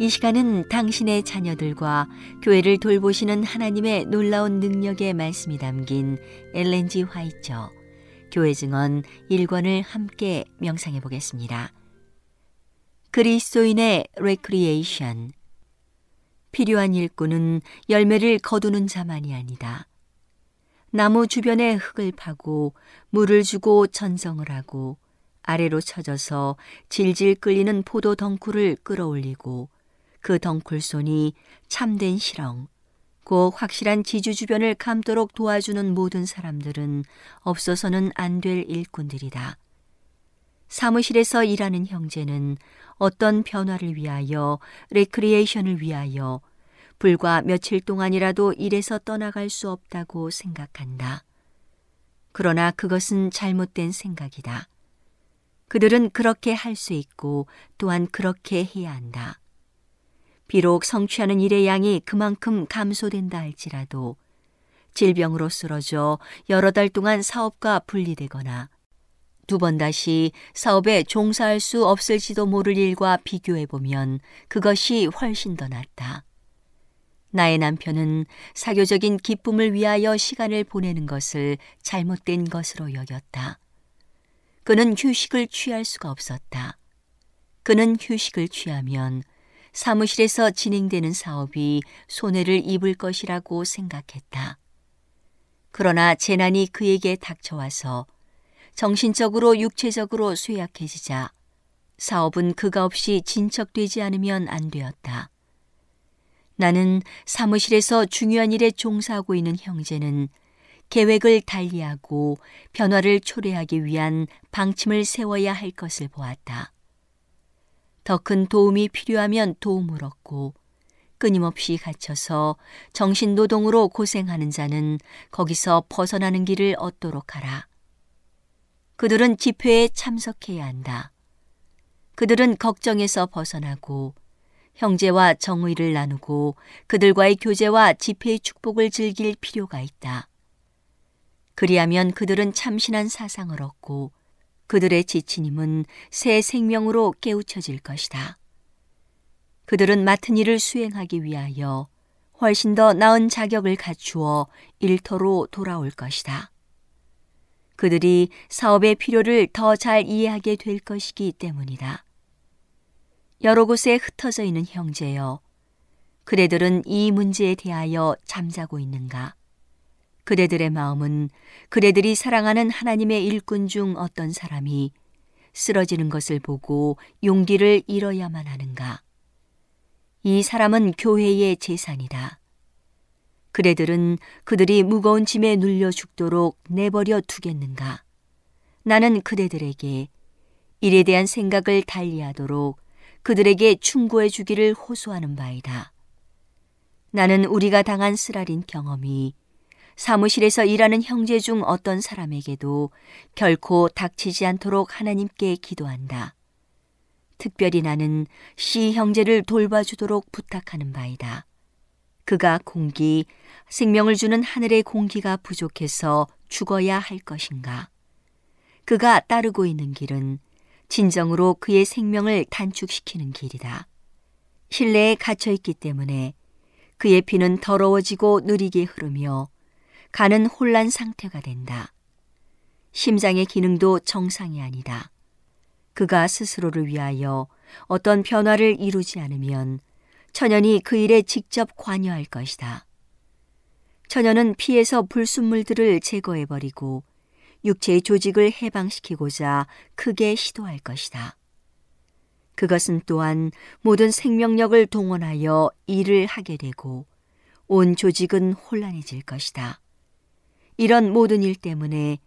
C: 이 시간은 당신의 자녀들과 교회를 돌보시는 하나님의 놀라운 능력의 말씀이 담긴 엘렌 지 화잇의 교회 증언 1권을 함께 명상해 보겠습니다. 그리스도인의 레크리에이션 필요한 일꾼은 열매를 거두는 자만이 아니다. 나무 주변에 흙을 파고 물을 주고 전정을 하고 아래로 쳐져서 질질 끌리는 포도 덩쿨을 끌어올리고 그 덩쿨손이 참된 실형, 고 확실한 지주 주변을 감도록 도와주는 모든 사람들은 없어서는 안 될 일꾼들이다. 사무실에서 일하는 형제는 어떤 변화를 위하여, 레크리에이션을 위하여 불과 며칠 동안이라도 일에서 떠나갈 수 없다고 생각한다. 그러나 그것은 잘못된 생각이다. 그들은 그렇게 할 수 있고 또한 그렇게 해야 한다. 비록 성취하는 일의 양이 그만큼 감소된다 할지라도 질병으로 쓰러져 여러 달 동안 사업과 분리되거나 두 번 다시 사업에 종사할 수 없을지도 모를 일과 비교해 보면 그것이 훨씬 더 낫다. 나의 남편은 사교적인 기쁨을 위하여 시간을 보내는 것을 잘못된 것으로 여겼다. 그는 휴식을 취할 수가 없었다. 그는 휴식을 취하면 사무실에서 진행되는 사업이 손해를 입을 것이라고 생각했다. 그러나 재난이 그에게 닥쳐와서 정신적으로 육체적으로 쇠약해지자 사업은 그가 없이 진척되지 않으면 안 되었다. 나는 사무실에서 중요한 일에 종사하고 있는 형제는 계획을 달리하고 변화를 초래하기 위한 방침을 세워야 할 것을 보았다. 더 큰 도움이 필요하면 도움을 얻고 끊임없이 갇혀서 정신 노동으로 고생하는 자는 거기서 벗어나는 길을 얻도록 하라. 그들은 집회에 참석해야 한다. 그들은 걱정에서 벗어나고 형제와 정의를 나누고 그들과의 교제와 집회의 축복을 즐길 필요가 있다. 그리하면 그들은 참신한 사상을 얻고 그들의 지친 힘은 새 생명으로 깨우쳐질 것이다. 그들은 맡은 일을 수행하기 위하여 훨씬 더 나은 자격을 갖추어 일터로 돌아올 것이다. 그들이 사업의 필요를 더 잘 이해하게 될 것이기 때문이다. 여러 곳에 흩어져 있는 형제여, 그대들은 이 문제에 대하여 잠자고 있는가? 그대들의 마음은 그대들이 사랑하는 하나님의 일꾼 중 어떤 사람이 쓰러지는 것을 보고 용기를 잃어야만 하는가? 이 사람은 교회의 재산이다. 그대들은 그들이 무거운 짐에 눌려 죽도록 내버려 두겠는가? 나는 그대들에게 일에 대한 생각을 달리하도록 그들에게 충고해 주기를 호소하는 바이다. 나는 우리가 당한 쓰라린 경험이 사무실에서 일하는 형제 중 어떤 사람에게도 결코 닥치지 않도록 하나님께 기도한다. 특별히 나는 시 형제를 돌봐주도록 부탁하는 바이다. 그가 공기, 생명을 주는 하늘의 공기가 부족해서 죽어야 할 것인가? 그가 따르고 있는 길은 진정으로 그의 생명을 단축시키는 길이다. 실내에 갇혀 있기 때문에 그의 피는 더러워지고 느리게 흐르며 가는 혼란 상태가 된다. 심장의 기능도 정상이 아니다. 그가 스스로를 위하여 어떤 변화를 이루지 않으면 천연이 그 일에 직접 관여할 것이다. 천연은 피에서 불순물들을 제거해버리고 육체의 조직을 해방시키고자 크게 시도할 것이다. 그것은 또한 모든 생명력을 동원하여 일을 하게 되고 온 조직은 혼란해질 것이다. 이런 모든 일 때문에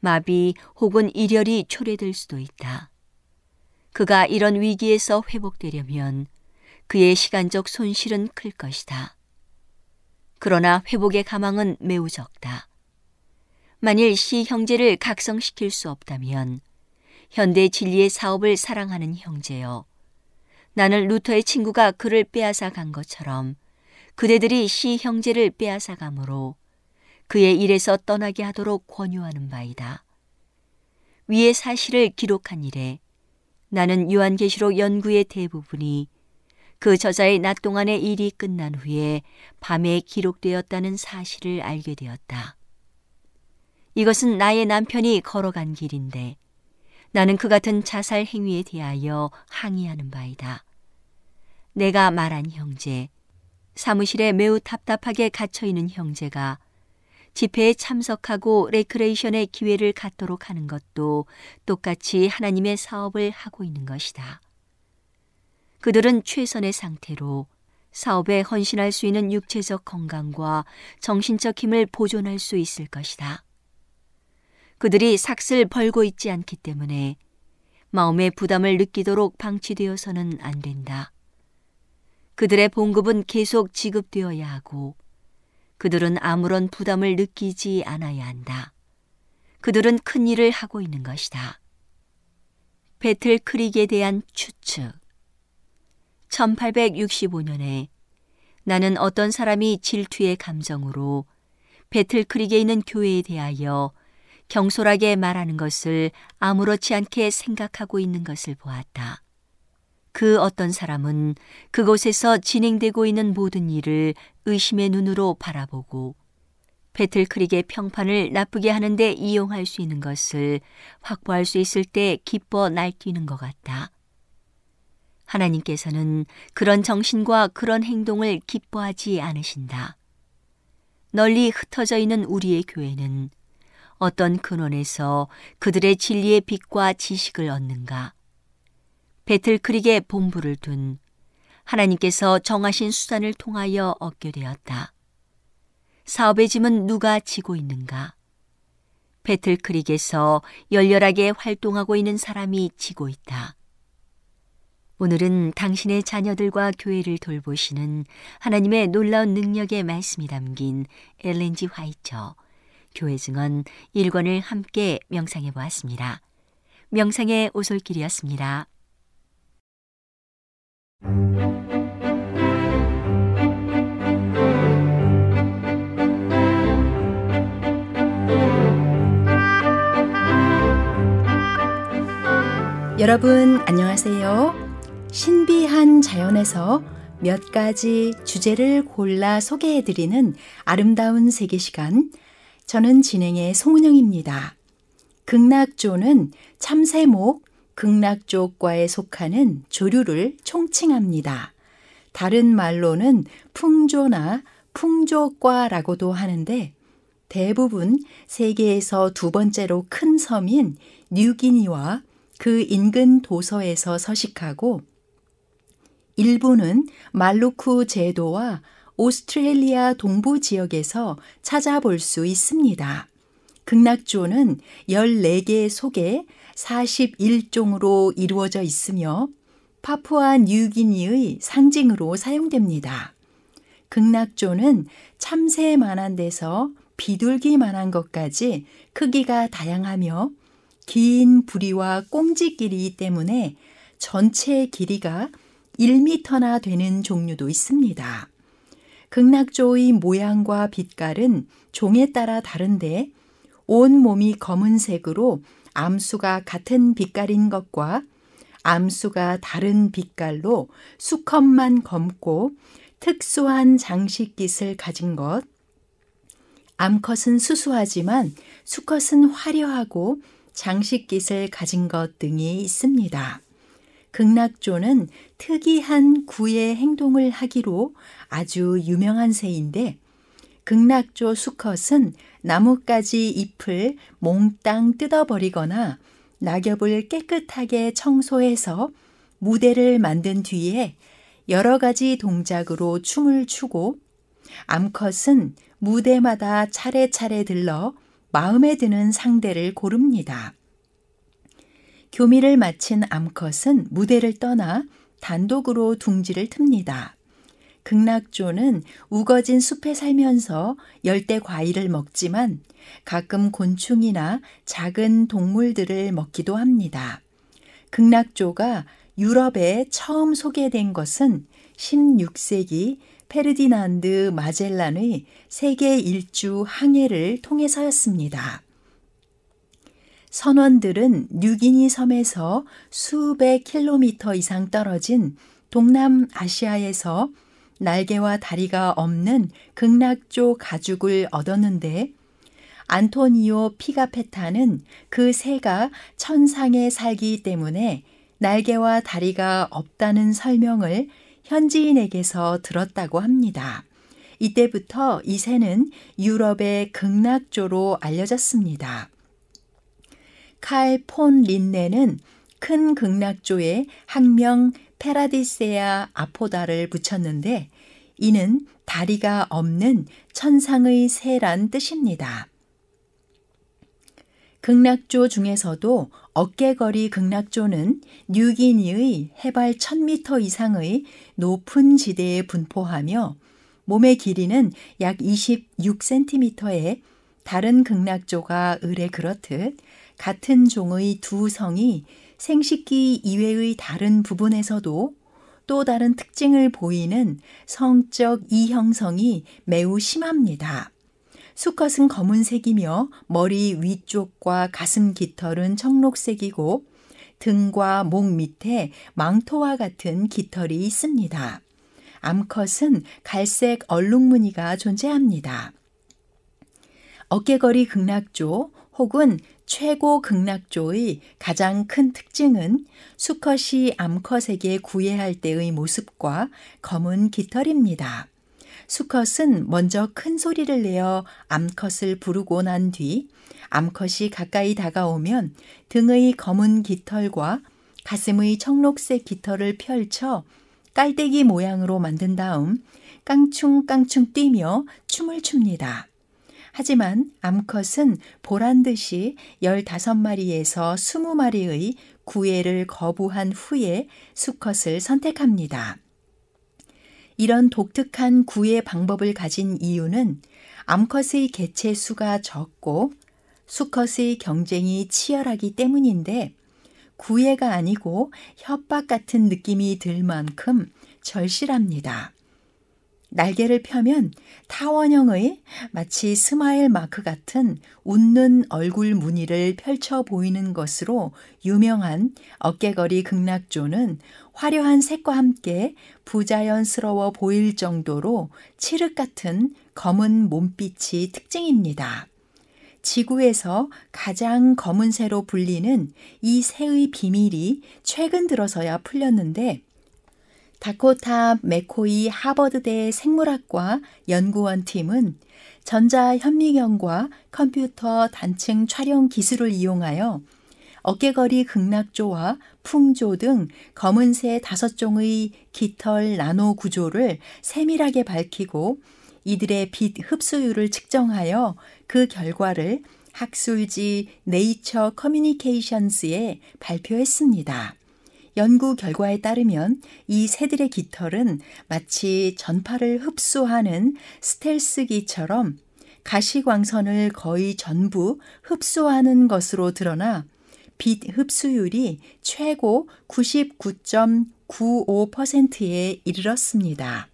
C: 마비 혹은 일열이 초래될 수도 있다. 그가 이런 위기에서 회복되려면 그의 시간적 손실은 클 것이다. 그러나 회복의 가망은 매우 적다. 만일 시 형제를 각성시킬 수 없다면 현대 진리의 사업을 사랑하는 형제여. 나는 루터의 친구가 그를 빼앗아 간 것처럼 그대들이 시 형제를 빼앗아 가므로 그의 일에서 떠나게 하도록 권유하는 바이다. 위의 사실을 기록한 일에 나는 요한계시록 연구의 대부분이 그 저자의 낮 동안의 일이 끝난 후에 밤에 기록되었다는 사실을 알게 되었다. 이것은 나의 남편이 걸어간 길인데 나는 그 같은 자살 행위에 대하여 항의하는 바이다. 내가 말한 형제, 사무실에 매우 답답하게 갇혀 있는 형제가 집회에 참석하고 레크레이션의 기회를 갖도록 하는 것도 똑같이 하나님의 사업을 하고 있는 것이다. 그들은 최선의 상태로 사업에 헌신할 수 있는 육체적 건강과 정신적 힘을 보존할 수 있을 것이다. 그들이 삯을 벌고 있지 않기 때문에 마음의 부담을 느끼도록 방치되어서는 안 된다. 그들의 봉급은 계속 지급되어야 하고 그들은 아무런 부담을 느끼지 않아야 한다. 그들은 큰 일을 하고 있는 것이다. 배틀 크릭에 대한 추측. 1865년에 나는 어떤 사람이 질투의 감정으로 배틀 크릭에 있는 교회에 대하여 경솔하게 말하는 것을 아무렇지 않게 생각하고 있는 것을 보았다. 그 어떤 사람은 그곳에서 진행되고 있는 모든 일을 의심의 눈으로 바라보고 배틀크릭의 평판을 나쁘게 하는데 이용할 수 있는 것을 확보할 수 있을 때 기뻐 날뛰는 것 같다. 하나님께서는 그런 정신과 그런 행동을 기뻐하지 않으신다. 널리 흩어져 있는 우리의 교회는 어떤 근원에서 그들의 진리의 빛과 지식을 얻는가? 배틀크릭에 본부를 둔 하나님께서 정하신 수단을 통하여 얻게 되었다. 사업의 짐은 누가 지고 있는가? 배틀크릭에서 열렬하게 활동하고 있는 사람이 지고 있다. 오늘은 당신의 자녀들과 교회를 돌보시는 하나님의 놀라운 능력의 말씀이 담긴 엘렌지 화이처 교회 증언 1권을 함께 명상해 보았습니다. 명상의 오솔길이었습니다.
D: 여러분 안녕하세요. 신비한 자연에서 몇 가지 주제를 골라 소개해 드리는 아름다운 세계 시간. 저는 진행의 송은영입니다. 극락조는 참새목, 극락조과에 속하는 조류를 총칭합니다. 다른 말로는 풍조나 풍조과라고도 하는데 대부분 세계에서 두 번째로 큰 섬인 뉴기니와 그 인근 도서에서 서식하고 일부는 말루쿠 제도와 오스트레일리아 동부 지역에서 찾아볼 수 있습니다. 극락조는 14개 속에 41종으로 이루어져 있으며 파푸아 뉴기니의 상징으로 사용됩니다. 극락조는 참새만한 데서 비둘기만한 것까지 크기가 다양하며 긴 부리와 꽁지끼리 때문에 전체 길이가 1미터나 되는 종류도 있습니다. 극락조의 모양과 빛깔은 종에 따라 다른데 온 몸이 검은색으로 암수가 같은 빛깔인 것과 암수가 다른 빛깔로 수컷만 검고 특수한 장식깃을 가진 것, 암컷은 수수하지만 수컷은 화려하고 장식깃을 가진 것 등이 있습니다. 극락조는 특이한 구의 행동을 하기로 아주 유명한 새인데 극락조 수컷은 나뭇가지 잎을 몽땅 뜯어버리거나 낙엽을 깨끗하게 청소해서 무대를 만든 뒤에 여러 가지 동작으로 춤을 추고 암컷은 무대마다 차례차례 들러 마음에 드는 상대를 고릅니다. 교미를 마친 암컷은 무대를 떠나 단독으로 둥지를 틉니다. 극락조는 우거진 숲에 살면서 열대 과일을 먹지만 가끔 곤충이나 작은 동물들을 먹기도 합니다. 극락조가 유럽에 처음 소개된 것은 16세기 페르디난드 마젤란의 세계 일주 항해를 통해서였습니다. 선원들은 뉴기니 섬에서 수백 킬로미터 이상 떨어진 동남아시아에서 날개와 다리가 없는 극락조 가죽을 얻었는데 안토니오 피가페타는 그 새가 천상에 살기 때문에 날개와 다리가 없다는 설명을 현지인에게서 들었다고 합니다. 이때부터 이 새는 유럽의 극락조로 알려졌습니다. 칼 폰 린네는 큰 극락조에 학명 페라디세아 아포다를 붙였는데 이는 다리가 없는 천상의 새란 뜻입니다. 극락조 중에서도 어깨거리 극락조는 뉴기니의 해발 1000m 이상의 높은 지대에 분포하며 몸의 길이는 약 26cm에 다른 극락조가 을에 그렇듯 같은 종의 두 성이 생식기 이외의 다른 부분에서도 또 다른 특징을 보이는 성적 이형성이 매우 심합니다. 수컷은 검은색이며 머리 위쪽과 가슴 깃털은 청록색이고 등과 목 밑에 망토와 같은 깃털이 있습니다. 암컷은 갈색 얼룩무늬가 존재합니다. 어깨거리 극락조 혹은 최고 극락조의 가장 큰 특징은 수컷이 암컷에게 구애할 때의 모습과 검은 깃털입니다. 수컷은 먼저 큰 소리를 내어 암컷을 부르고 난 뒤 암컷이 가까이 다가오면 등의 검은 깃털과 가슴의 청록색 깃털을 펼쳐 깔때기 모양으로 만든 다음 깡충깡충 뛰며 춤을 춥니다. 하지만 암컷은 보란 듯이 15마리에서 20마리의 구애를 거부한 후에 수컷을 선택합니다. 이런 독특한 구애 방법을 가진 이유는 암컷의 개체 수가 적고 수컷의 경쟁이 치열하기 때문인데 구애가 아니고 협박 같은 느낌이 들 만큼 절실합니다. 날개를 펴면 타원형의 마치 스마일 마크 같은 웃는 얼굴 무늬를 펼쳐 보이는 것으로 유명한 어깨걸이 극락조는 화려한 색과 함께 부자연스러워 보일 정도로 칠흑 같은 검은 몸빛이 특징입니다. 지구에서 가장 검은 새로 불리는 이 새의 비밀이 최근 들어서야 풀렸는데 다코타 메코이 하버드대 생물학과 연구원 팀은 전자현미경과 컴퓨터 단층 촬영 기술을 이용하여 어깨거리 극락조와 풍조 등 검은새 다섯 종의 깃털 나노 구조를 세밀하게 밝히고 이들의 빛 흡수율을 측정하여 그 결과를 학술지 네이처 커뮤니케이션스에 발표했습니다. 연구 결과에 따르면 이 새들의 깃털은 마치 전파를 흡수하는 스텔스기처럼 가시광선을 거의 전부 흡수하는 것으로 드러나 빛 흡수율이 최고 99.95%에 이르렀습니다.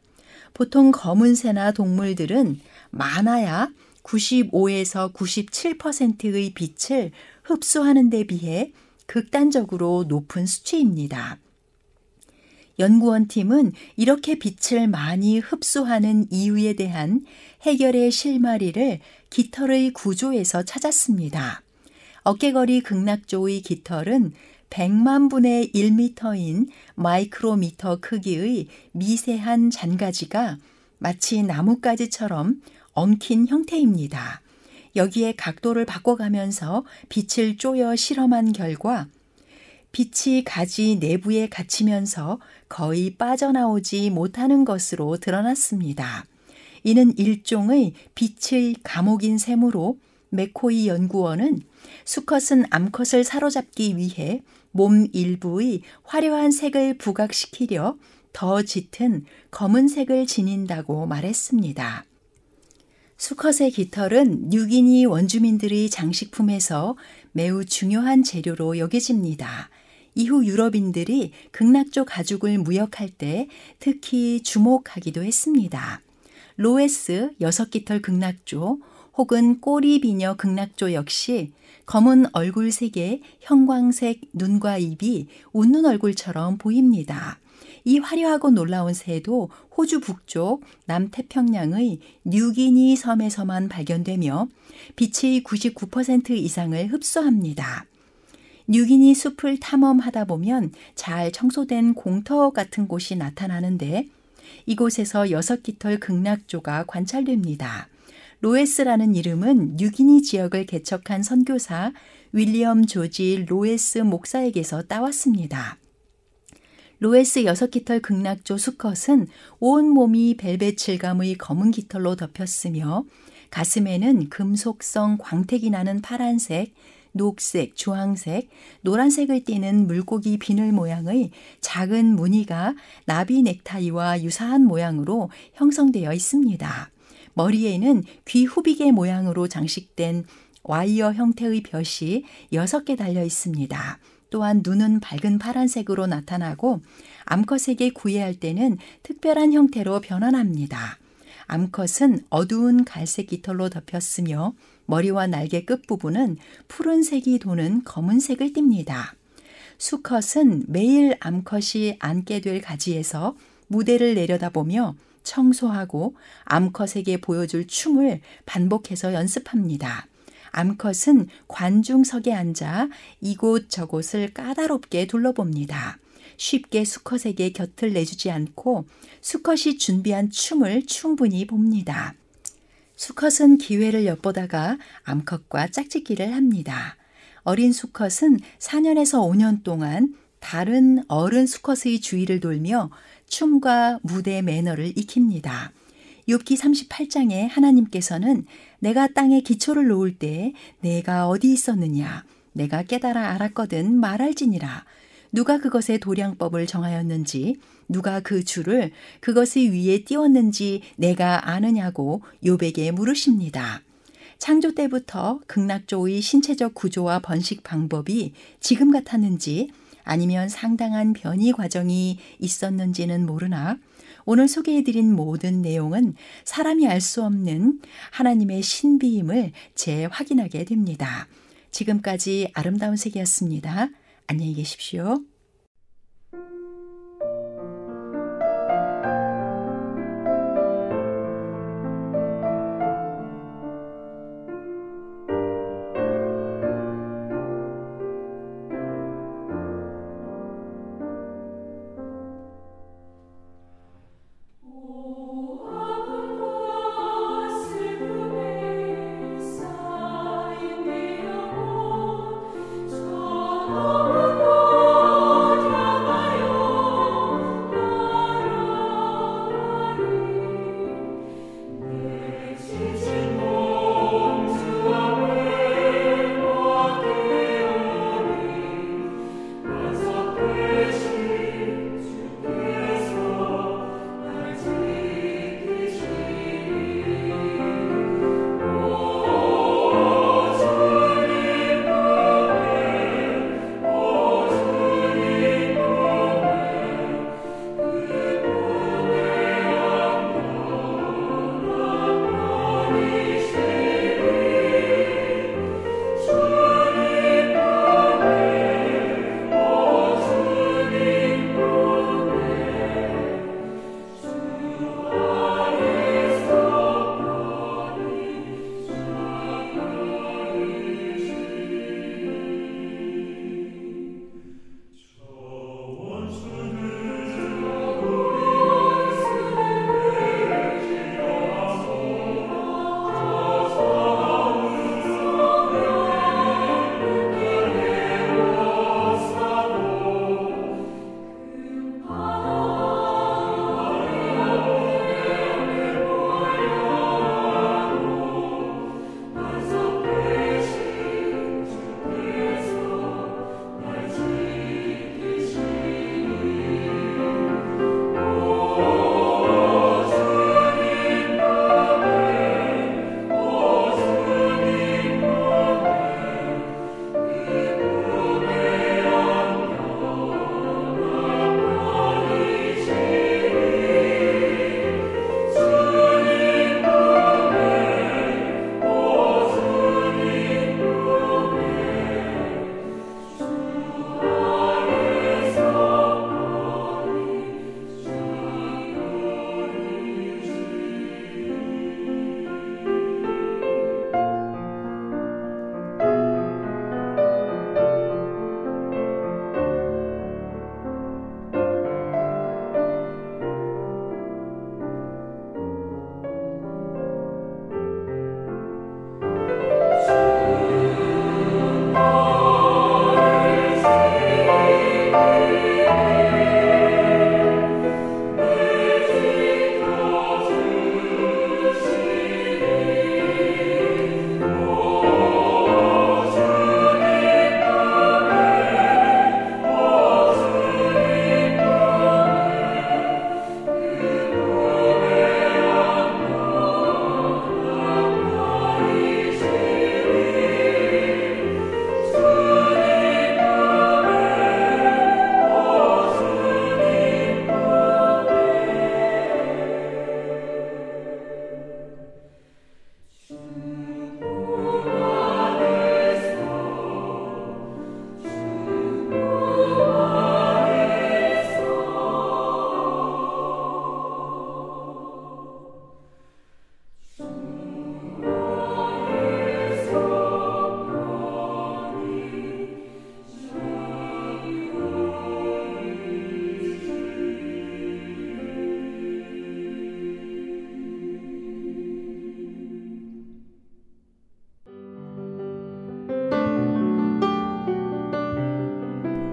D: 보통 검은새나 동물들은 많아야 95에서 97%의 빛을 흡수하는 데 비해 극단적으로 높은 수치입니다. 연구원 팀은 이렇게 빛을 많이 흡수하는 이유에 대한 해결의 실마리를 깃털의 구조에서 찾았습니다. 어깨거리 극락조의 깃털은 100만 분의 1미터인 마이크로미터 크기의 미세한 잔가지가 마치 나뭇가지처럼 엉킨 형태입니다. 여기에 각도를 바꿔가면서 빛을 쪼여 실험한 결과 빛이 가지 내부에 갇히면서 거의 빠져나오지 못하는 것으로 드러났습니다. 이는 일종의 빛의 감옥인 셈으로 메코이 연구원은 수컷은 암컷을 사로잡기 위해 몸 일부의 화려한 색을 부각시키려 더 짙은 검은색을 지닌다고 말했습니다. 수컷의 깃털은 뉴기니 원주민들의 장식품에서 매우 중요한 재료로 여겨집니다. 이후 유럽인들이 극락조 가죽을 무역할 때 특히 주목하기도 했습니다. 로에스 여섯 깃털 극락조 혹은 꼬리 비녀 극락조 역시 검은 얼굴색의 형광색 눈과 입이 웃는 얼굴처럼 보입니다. 이 화려하고 놀라운 새도 호주 북쪽 남태평양의 뉴기니 섬에서만 발견되며 빛의 99% 이상을 흡수합니다. 뉴기니 숲을 탐험하다 보면 잘 청소된 공터 같은 곳이 나타나는데 이곳에서 여섯 깃털 극락조가 관찰됩니다. 로에스라는 이름은 뉴기니 지역을 개척한 선교사 윌리엄 조지 로에스 목사에게서 따왔습니다. 로에스 여섯 깃털 극락조 수컷은 온 몸이 벨벳 질감의 검은 깃털로 덮였으며 가슴에는 금속성 광택이 나는 파란색, 녹색, 주황색, 노란색을 띠는 물고기 비늘 모양의 작은 무늬가 나비 넥타이와 유사한 모양으로 형성되어 있습니다. 머리에는 귀 후비개 모양으로 장식된 와이어 형태의 벼이 6개 달려 있습니다. 또한 눈은 밝은 파란색으로 나타나고 암컷에게 구애할 때는 특별한 형태로 변환합니다. 암컷은 어두운 갈색 깃털로 덮였으며 머리와 날개 끝부분은 푸른색이 도는 검은색을 띱니다. 수컷은 매일 암컷이 앉게 될 가지에서 무대를 내려다보며 청소하고 암컷에게 보여줄 춤을 반복해서 연습합니다. 암컷은 관중석에 앉아 이곳저곳을 까다롭게 둘러봅니다. 쉽게 수컷에게 곁을 내주지 않고 수컷이 준비한 춤을 충분히 봅니다. 수컷은 기회를 엿보다가 암컷과 짝짓기를 합니다. 어린 수컷은 4년에서 5년 동안 다른 어른 수컷의 주위를 돌며 춤과 무대 매너를 익힙니다. 욥기 38장에 하나님께서는 내가 땅에 기초를 놓을 때 내가 어디 있었느냐 내가 깨달아 알았거든 말할지니라 누가 그것의 도량법을 정하였는지 누가 그 줄을 그것의 위에 띄웠는지 내가 아느냐고 욥에게 물으십니다. 창조 때부터 극락조의 신체적 구조와 번식 방법이 지금 같았는지 아니면 상당한 변이 과정이 있었는지는 모르나 오늘 소개해드린 모든 내용은 사람이 알 수 없는 하나님의 신비임을 재확인하게 됩니다. 지금까지 아름다운 세계였습니다. 안녕히 계십시오.